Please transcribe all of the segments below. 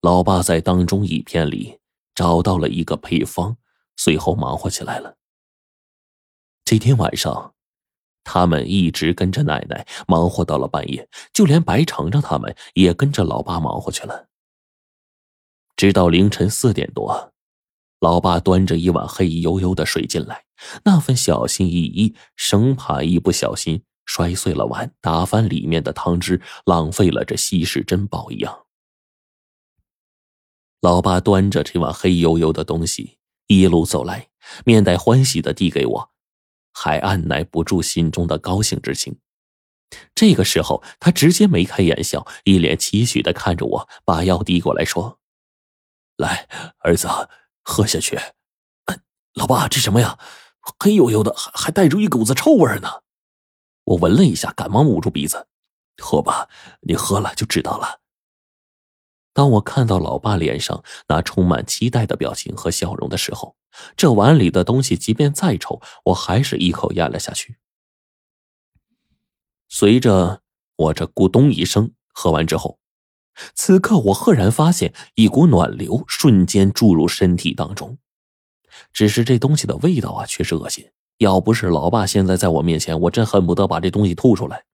老爸在当中一片里找到了一个配方，随后忙活起来了。这天晚上，他们一直跟着奶奶忙活到了半夜，就连白程程他们也跟着老爸忙活去了。直到凌晨四点多，老爸端着一碗黑黝黝的水进来，那份小心翼翼，生怕一不小心摔碎了碗，打翻里面的汤汁，浪费了这稀世珍宝一样。老爸端着这碗黑黝黝的东西一路走来，面带欢喜的递给我，还按耐不住心中的高兴之情。这个时候，他直接眉开眼笑，一脸期许的看着我，把药递过来说：“来，儿子，喝下去。”“老爸，这什么呀？黑黝黝的，还还带着一股子臭味呢。”我闻了一下，赶忙捂住鼻子：“喝吧，你喝了就知道了。”当我看到老爸脸上那充满期待的表情和笑容的时候，这碗里的东西即便再臭，我还是一口咽了下去。随着我这咕咚一声喝完之后，此刻我赫然发现一股暖流瞬间注入身体当中，只是这东西的味道啊，却是恶心。要不是老爸现在在我面前，我真恨不得把这东西吐出来。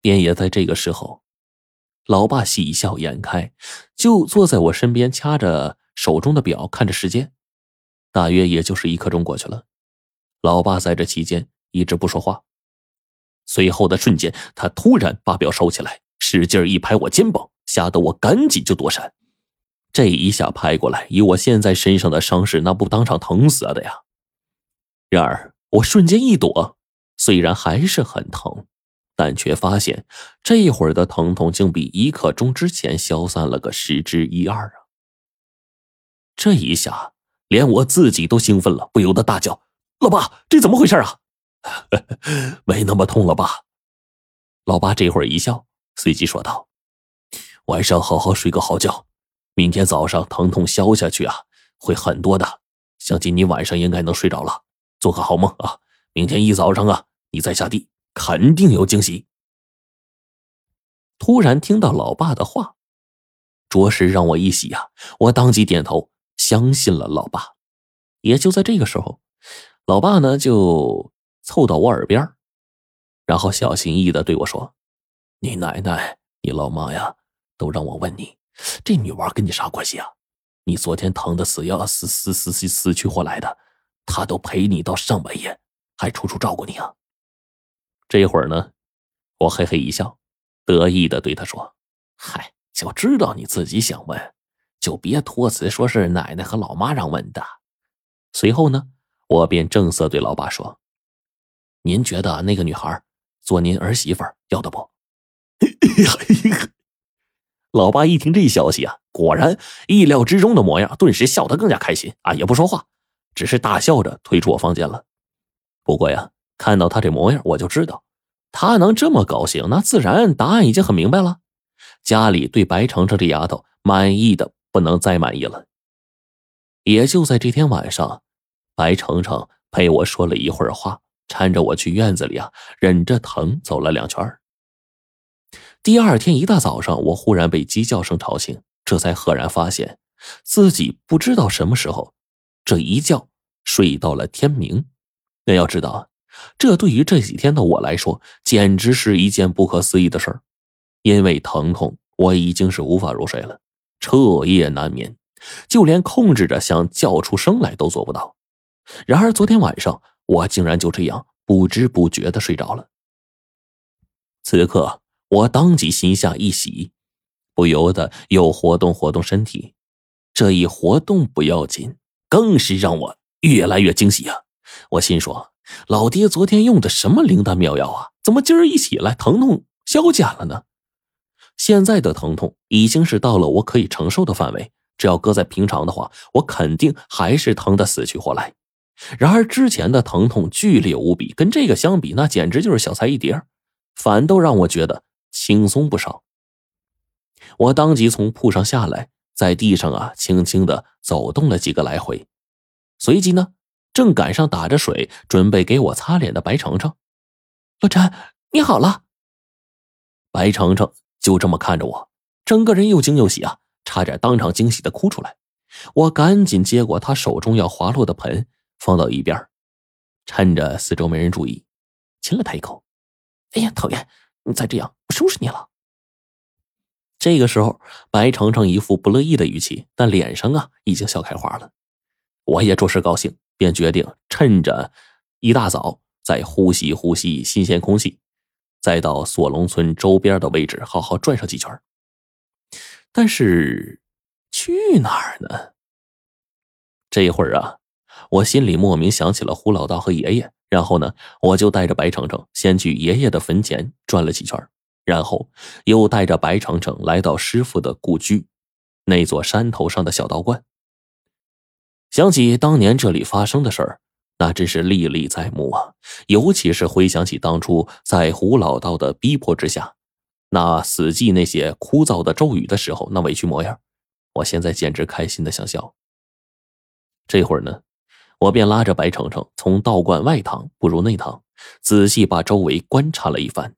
便也在这个时候。老爸喜笑颜开，就坐在我身边，掐着手中的表，看着时间，大约也就是一刻钟过去了。老爸在这期间一直不说话。随后的瞬间，他突然把表收起来，使劲一拍我肩膀，吓得我赶紧就躲闪。这一下拍过来，以我现在身上的伤势，那不当场疼死了的呀！然而我瞬间一躲，虽然还是很疼。但却发现，这会儿的疼痛竟比一刻钟之前消散了个十之一二啊！这一下，连我自己都兴奋了，不由得大叫：“老爸，这怎么回事啊？没那么痛了吧？”老爸这会儿一笑，随即说道：“晚上好好睡个好觉，明天早上疼痛消下去啊，会很多的。相信你晚上应该能睡着了，做个好梦啊！明天一早上啊，你再下地。”肯定有惊喜。突然听到老爸的话，着实让我一喜呀！我当即点头，相信了老爸。也就在这个时候，老爸呢就凑到我耳边，然后小心翼翼的对我说：“你奶奶、你老妈呀，都让我问你，这女娃跟你啥关系啊？你昨天疼的死要死死死死死去活来的，她都陪你到上半夜，还处处照顾你啊。”这会儿呢，我嘿嘿一笑，得意的对他说：“嗨，就知道你自己想问，就别托词说是奶奶和老妈让问的。”随后呢，我便正色对老爸说：“您觉得那个女孩做您儿媳妇要得不？” 老爸一听这消息啊，果然意料之中的模样，顿时笑得更加开心啊，也不说话，只是大笑着退出我房间了。不过呀。看到他这模样，我就知道，他能这么高兴，那自然答案已经很明白了。家里对白程程这丫头满意的不能再满意了。也就在这天晚上，白程程陪我说了一会儿话，搀着我去院子里啊，忍着疼走了两圈。第二天一大早上，我忽然被鸡叫声吵醒，这才赫然发现自己不知道什么时候这一觉睡到了天明。那要知道。这对于这几天的我来说，简直是一件不可思议的事儿。因为疼痛，我已经是无法入睡了，彻夜难眠，就连控制着想叫出声来都做不到。然而昨天晚上，我竟然就这样不知不觉的睡着了。此刻，我当即心下一喜，不由得又活动活动身体。这一活动不要紧，更是让我越来越惊喜啊！我心说。老爹昨天用的什么灵丹妙药啊？怎么今儿一起来疼痛消减了呢？现在的疼痛已经是到了我可以承受的范围，只要搁在平常的话，我肯定还是疼得死去活来。然而之前的疼痛剧烈无比，跟这个相比，那简直就是小菜一碟，反倒让我觉得轻松不少。我当即从铺上下来，在地上啊轻轻的走动了几个来回，随即呢。正赶上打着水准备给我擦脸的白程程，老陈，你好了。白程程就这么看着我，整个人又惊又喜啊，差点当场惊喜的哭出来。我赶紧接过他手中要滑落的盆，放到一边，趁着四周没人注意，亲了他一口。哎呀，讨厌！你再这样，我收拾你了。这个时候，白程程一副不乐意的语气，但脸上啊已经笑开花了。我也着实高兴，便决定趁着一大早再呼吸呼吸新鲜空气，再到锁龙村周边的位置好好转上几圈。但是去哪儿呢？这一会儿啊，我心里莫名想起了胡老道和爷爷，然后呢，我就带着白程程先去爷爷的坟前转了几圈，然后又带着白程程来到师傅的故居，那座山头上的小道观。想起当年这里发生的事儿，那真是历历在目啊！尤其是回想起当初在胡老道的逼迫之下，那死记那些枯燥的咒语的时候，那委屈模样，我现在简直开心的想笑。这会儿呢，我便拉着白程程从道观外堂步入内堂，仔细把周围观察了一番。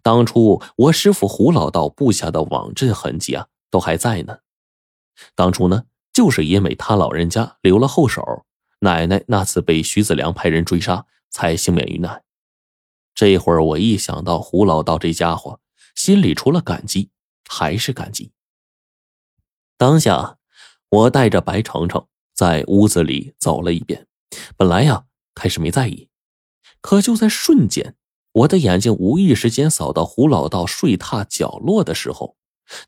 当初我师傅胡老道布下的网阵痕迹啊，都还在呢。当初呢。就是因为他老人家留了后手，奶奶那次被徐子良派人追杀，才幸免于难。这会儿我一想到胡老道这家伙，心里除了感激还是感激。当下，我带着白程程在屋子里走了一遍。本来呀，开始没在意，可就在瞬间，我的眼睛无意识间扫到胡老道睡榻角落的时候。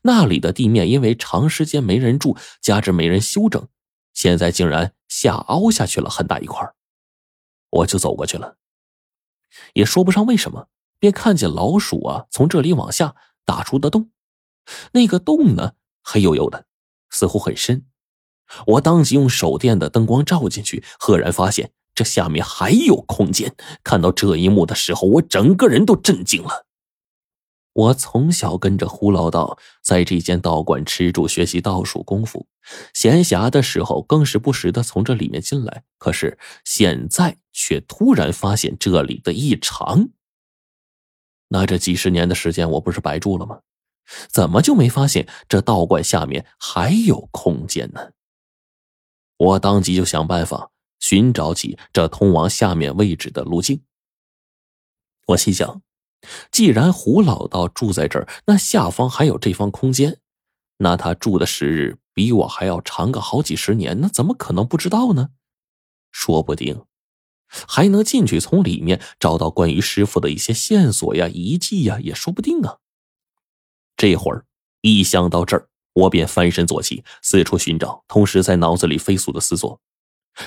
那里的地面因为长时间没人住，加之没人修整，现在竟然下凹下去了很大一块。我就走过去了，也说不上为什么，便看见老鼠啊从这里往下打出的洞，那个洞呢黑黝黝的，似乎很深。我当即用手电的灯光照进去，赫然发现这下面还有空间。看到这一幕的时候，我整个人都震惊了。我从小跟着胡老道在这间道观吃住学习道术功夫，闲暇的时候更是不时的从这里面进来。可是现在却突然发现这里的异常。那这几十年的时间我不是白住了吗？怎么就没发现这道观下面还有空间呢？我当即就想办法寻找起这通往下面位置的路径。我心想。既然胡老道住在这儿，那下方还有这方空间，那他住的时日比我还要长个好几十年，那怎么可能不知道呢？说不定还能进去从里面找到关于师傅的一些线索呀、遗迹呀，也说不定啊。这会儿一想到这儿，我便翻身坐起，四处寻找，同时在脑子里飞速的思索：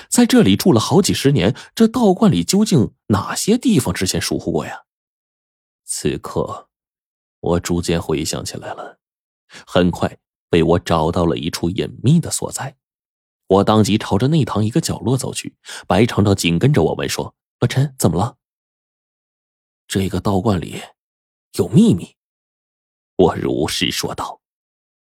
在这里住了好几十年，这道观里究竟哪些地方之前疏忽过呀？此刻，我逐渐回想起来了，很快被我找到了一处隐秘的所在。我当即朝着内堂一个角落走去，白长长紧跟着我问说：“阿晨，怎么了？”这个道观里有秘密，我如实说道。